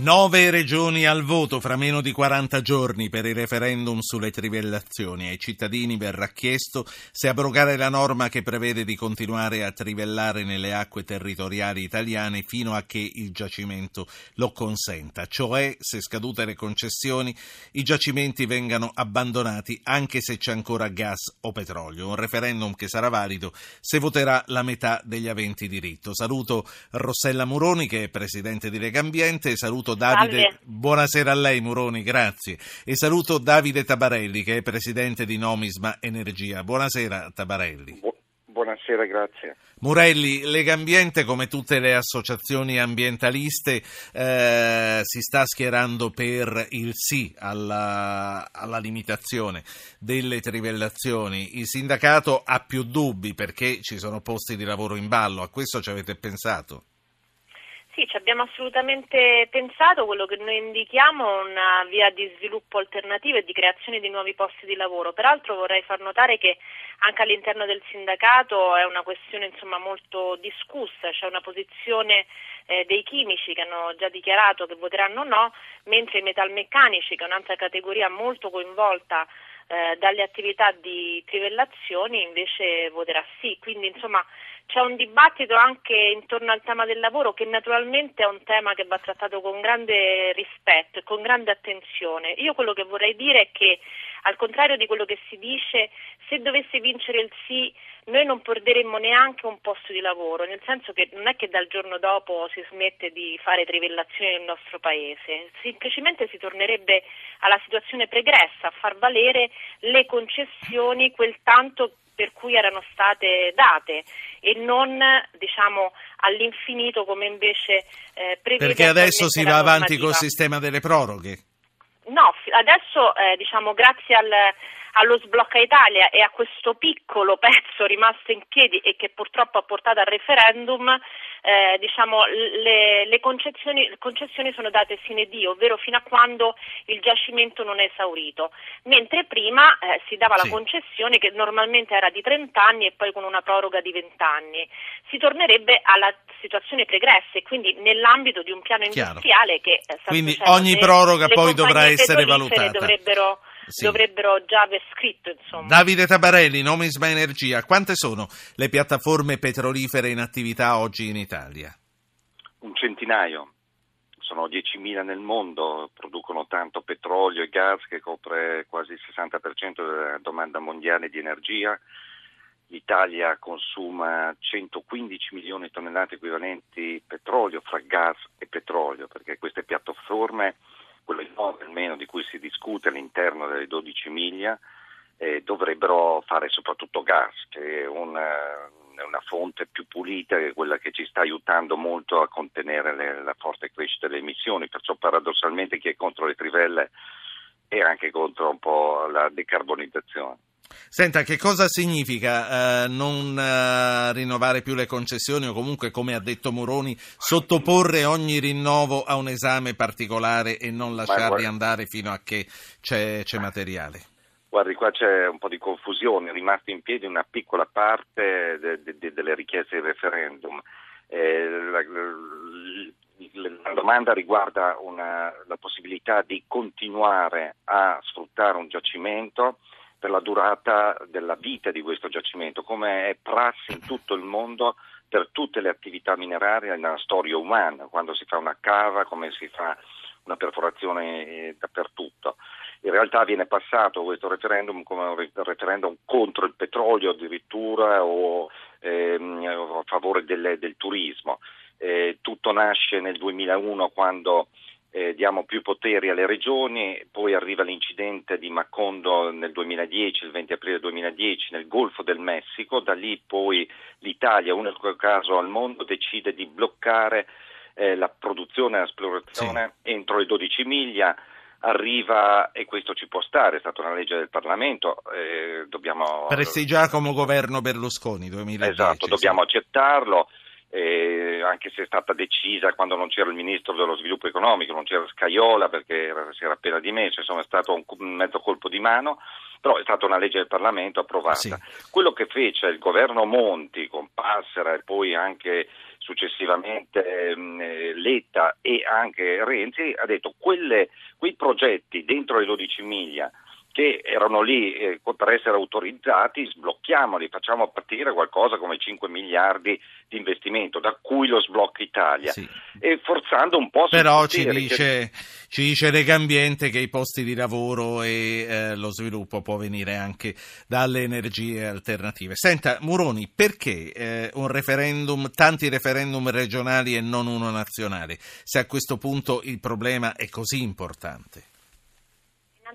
Nove regioni al voto fra meno di 40 giorni per il referendum sulle trivellazioni. Ai cittadini verrà chiesto se abrogare la norma che prevede di continuare a trivellare nelle acque territoriali italiane fino a che il giacimento lo consenta, cioè se scadute le concessioni i giacimenti vengano abbandonati anche se c'è ancora gas o petrolio. Un referendum che sarà valido se voterà la metà degli aventi diritto. Saluto Rossella Muroni che è presidente di Legambiente e saluto saluto Davide. Salve. Buonasera a lei, Muroni, grazie. E saluto Davide Tabarelli, che è presidente di Nomisma Energia. Buonasera, Tabarelli. Bu- buonasera, grazie. Murelli, Legambiente, come tutte le associazioni ambientaliste, eh, si sta schierando per il sì alla, alla, limitazione delle trivellazioni. Il sindacato ha più dubbi perché ci sono posti di lavoro in ballo. A questo ci avete pensato? Sì, ci abbiamo assolutamente pensato, quello che noi indichiamo è una via di sviluppo alternativo e di creazione di nuovi posti di lavoro. Peraltro vorrei far notare che anche all'interno del sindacato è una questione insomma, molto discussa, c'è una posizione eh, dei chimici che hanno già dichiarato che voteranno no, mentre i metalmeccanici, che è un'altra categoria molto coinvolta eh, dalle attività di trivellazioni, invece voterà sì. Quindi insomma c'è un dibattito anche intorno al tema del lavoro che naturalmente è un tema che va trattato con grande rispetto e con grande attenzione. Io quello che vorrei dire è che al contrario di quello che si dice, se dovesse vincere il sì noi non perderemmo neanche un posto di lavoro, nel senso che non è che dal giorno dopo si smette di fare trivellazioni nel nostro paese, semplicemente si tornerebbe alla situazione pregressa, a far valere le concessioni quel tanto per cui erano state date e non diciamo, all'infinito come invece eh, prevede Perché adesso si va avanti col sistema delle proroghe. No, adesso eh, diciamo, grazie al, allo sblocca Italia e a questo piccolo pezzo rimasto in piedi e che purtroppo ha portato al referendum, eh, diciamo, le, le, concessioni, le, concessioni, sono date sine die, ovvero fino a quando il giacimento non è esaurito, mentre prima eh, si dava sì. la concessione che normalmente era di 30 anni e poi con una proroga di 20 anni. Si tornerebbe alla situazione pregressa e quindi nell'ambito di un piano industriale Chiaro. che... Eh, quindi ogni proroga poi dovrà essere valutata. Dovrebbero sì. dovrebbero già aver scritto. Insomma. Davide Tabarelli, Nomisma Energia, quante sono le piattaforme petrolifere in attività oggi in Italia? Un centinaio. Sono 10.000 nel mondo, producono tanto petrolio e gas che copre quasi il 60% della domanda mondiale di energia. L'Italia consuma 115 milioni di tonnellate equivalenti petrolio fra gas e petrolio, perché queste piattaforme quello enorme almeno di cui si discute all'interno delle 12 miglia, eh, dovrebbero fare soprattutto gas, che è una, è una, fonte più pulita, che quella che ci sta aiutando molto a contenere le, la forte crescita delle emissioni, perciò paradossalmente chi è contro le trivelle è anche contro un po' la decarbonizzazione. Senta, che cosa significa eh, non eh, rinnovare più le concessioni o comunque, come ha detto Moroni, sottoporre ogni rinnovo a un esame particolare e non lasciarli andare fino a che c'è, c'è materiale? Guardi, qua c'è un po' di confusione, è rimasta in piedi una piccola parte de, de, de, delle richieste di referendum. Eh, la, la, domanda riguarda una, la possibilità di continuare a sfruttare un giacimento per la durata della vita di questo giacimento, come è prassi in tutto il mondo per tutte le attività minerarie nella storia umana, quando si fa una cava, come si fa una perforazione eh, dappertutto. In realtà viene passato questo referendum come un referendum contro il petrolio addirittura o ehm, a favore del, del turismo. Eh, tutto nasce nel 2001 quando eh, diamo più poteri alle regioni, poi arriva l'incidente di Macondo nel 2010, il 20 aprile 2010 nel Golfo del Messico, da lì poi l'Italia, unico caso al mondo, decide di bloccare eh, la produzione e l'esplorazione sì. entro le 12 miglia arriva, e questo ci può stare, è stata una legge del Parlamento, eh, dobbiamo... Prestigiare come governo Berlusconi 2010. Esatto, dobbiamo sì. accettarlo eh, anche se è stata decisa quando non c'era il ministro dello sviluppo economico, non c'era Scaiola perché era, si era appena dimesso, insomma è stato un, un, mezzo colpo di mano, però è stata una legge del Parlamento approvata. Sì. Quello che fece il governo Monti con Passera e poi anche successivamente ehm, Letta e anche Renzi, ha detto quelle, quei progetti dentro le 12 miglia che erano lì eh, per essere autorizzati, sblocchiamoli, facciamo partire qualcosa come 5 miliardi di investimento, da cui lo sblocco Italia, sì. e forzando un po' Però ci dice, che... ci dice Regambiente che i posti di lavoro e eh, lo sviluppo può venire anche dalle energie alternative. Senta, Muroni, perché eh, un referendum, tanti referendum regionali e non uno nazionale, se a questo punto il problema è così importante?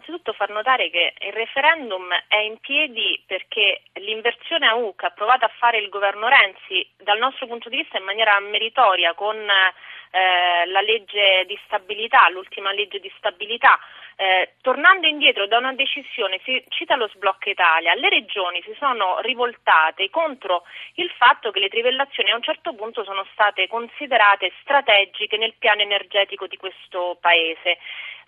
Innanzitutto far notare che il referendum è in piedi perché l'inversione a U che ha provato a fare il governo Renzi dal nostro punto di vista in maniera meritoria con eh, la legge di stabilità, l'ultima legge di stabilità, eh, tornando indietro da una decisione, si cita lo sblocco Italia, le regioni si sono rivoltate contro il fatto che le trivellazioni a un certo punto sono state considerate strategiche nel piano energetico di questo Paese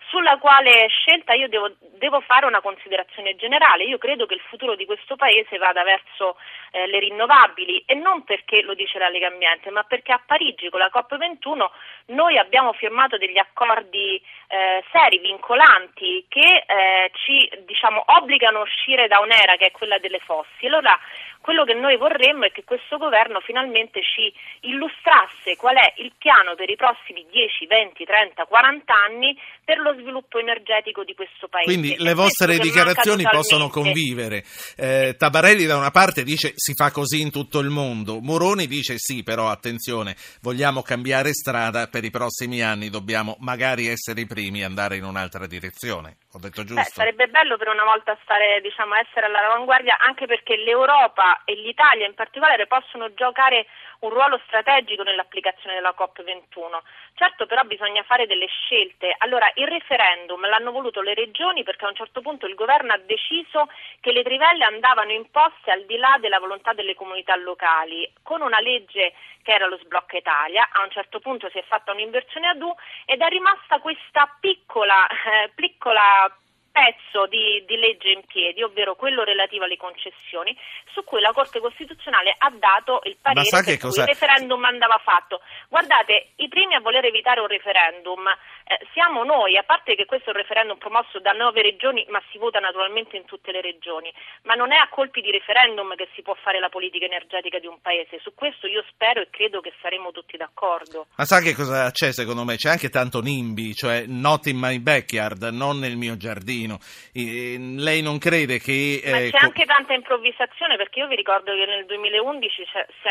sulla quale scelta io devo, devo, fare una considerazione generale. Io credo che il futuro di questo Paese vada verso eh, le rinnovabili e non perché lo dice la Lega Ambiente, ma perché a Parigi con la COP21 noi abbiamo firmato degli accordi eh, seri, vincolanti, che eh, ci diciamo, obbligano a uscire da un'era che è quella delle fossili. Allora, quello che noi vorremmo è che questo governo finalmente ci illustrasse qual è il piano per i prossimi 10, 20, 30, 40 anni per lo sviluppo energetico di questo Paese. Quindi le vostre dichiarazioni possono convivere. Eh, Tabarelli da una parte dice si fa così in tutto il mondo, Moroni dice sì, però attenzione, vogliamo cambiare strada per i prossimi anni, dobbiamo magari essere i primi a andare in un'altra direzione. Ho detto giusto? Beh, sarebbe bello per una volta stare, diciamo, essere all'avanguardia, anche perché l'Europa e l'Italia in particolare possono giocare un ruolo strategico nell'applicazione della COP21. Certo però bisogna fare delle scelte. Allora il referendum l'hanno voluto le regioni perché a un certo punto il governo ha deciso che le trivelle andavano imposte al di là della volontà delle comunità locali. Con una legge che era lo sblocca Italia, a un certo punto si è fatta un'inversione ad U ed è rimasta questa piccola, eh, piccola pezzo di, di, legge in piedi, ovvero quello relativo alle concessioni, su cui la Corte Costituzionale ha dato il parere cui cosa... il referendum andava fatto. Guardate, i primi a voler evitare un referendum eh, siamo noi, a parte che questo è un referendum promosso da nove regioni, ma si vota naturalmente in tutte le regioni, ma non è a colpi di referendum che si può fare la politica energetica di un paese. Su questo io spero e credo che saremo tutti d'accordo. Ma sa che cosa c'è secondo me? C'è anche tanto NIMBY, cioè not in my backyard, non nel mio giardino. E lei non crede che... Eh, ma c'è anche tanta improvvisazione perché io vi ricordo che nel 2011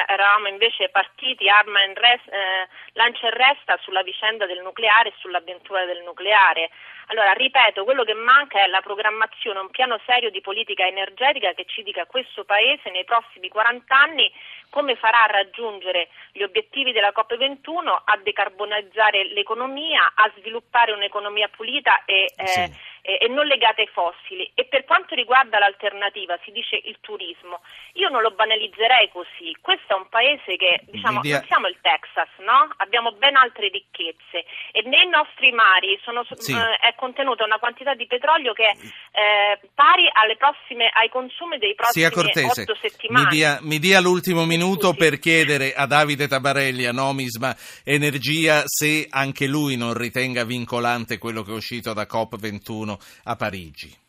eravamo invece partiti arma in res- eh, lancia e resta sulla vicenda del nucleare e sulla avventura del nucleare. Allora, ripeto, quello che manca è la programmazione, un piano serio di politica energetica che ci dica questo Paese nei prossimi 40 anni come farà a raggiungere gli obiettivi della COP21, a decarbonizzare l'economia, a sviluppare un'economia pulita e, eh, sì. Eh, e, non legata ai fossili. E per quanto riguarda l'alternativa, si dice il turismo, io non lo banalizzerei così. Questo è un paese che, diciamo, dia... non siamo il Texas, no? Abbiamo ben altre ricchezze e nei nostri mari sono, sì. eh, è contenuta una quantità di petrolio che è eh, pari prossime, ai consumi dei prossimi otto settimane. Mi dia, mi dia l'ultimo minuto minuto per chiedere a Davide Tabarelli, a Nomisma Energia, se anche lui non ritenga vincolante quello che è uscito da COP21 a Parigi.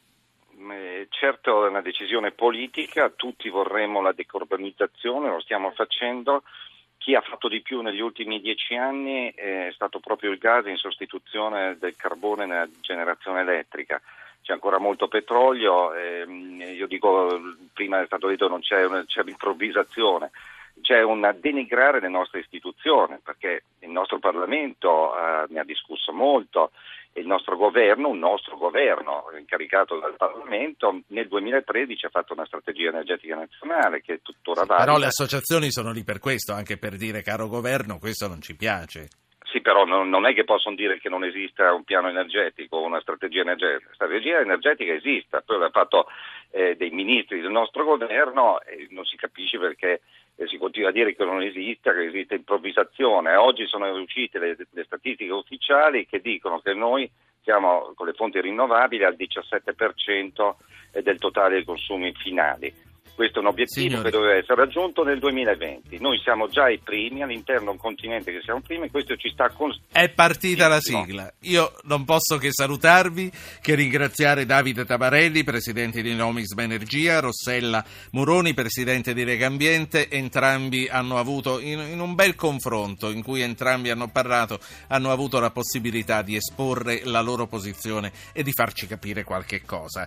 Certo è una decisione politica, tutti vorremmo la decarbonizzazione, lo stiamo facendo. Chi ha fatto di più negli ultimi dieci anni è stato proprio il gas in sostituzione del carbone nella generazione elettrica c'è ancora molto petrolio, ehm, io dico, prima è stato detto non c'è, una, c'è l'improvvisazione, c'è un denigrare le nostre istituzioni, perché il nostro Parlamento eh, ne ha discusso molto, il nostro governo, un nostro governo incaricato dal Parlamento, nel 2013 ha fatto una strategia energetica nazionale che è tuttora valida. Però le associazioni sono lì per questo, anche per dire caro governo, questo non ci piace. Sì, però non, non, è che possono dire che non esista un piano energetico, una strategia energetica. La strategia energetica esiste, poi l'ha fatto eh, dei ministri del nostro governo e non si capisce perché eh, si continua a dire che non esiste, che esiste improvvisazione. Oggi sono uscite le, le statistiche ufficiali che dicono che noi siamo con le fonti rinnovabili al 17% del totale dei consumi finali Questo è un obiettivo Signori. che doveva essere raggiunto nel 2020. Noi siamo già i primi all'interno di un continente che siamo primi e questo ci sta con... È partita la sigla. Io non posso che salutarvi, che ringraziare Davide Tabarelli, presidente di Nomics Energia, Rossella Muroni, presidente di Legambiente. Entrambi hanno avuto, in, in un bel confronto in cui entrambi hanno parlato, hanno avuto la possibilità di esporre la loro posizione e di farci capire qualche cosa.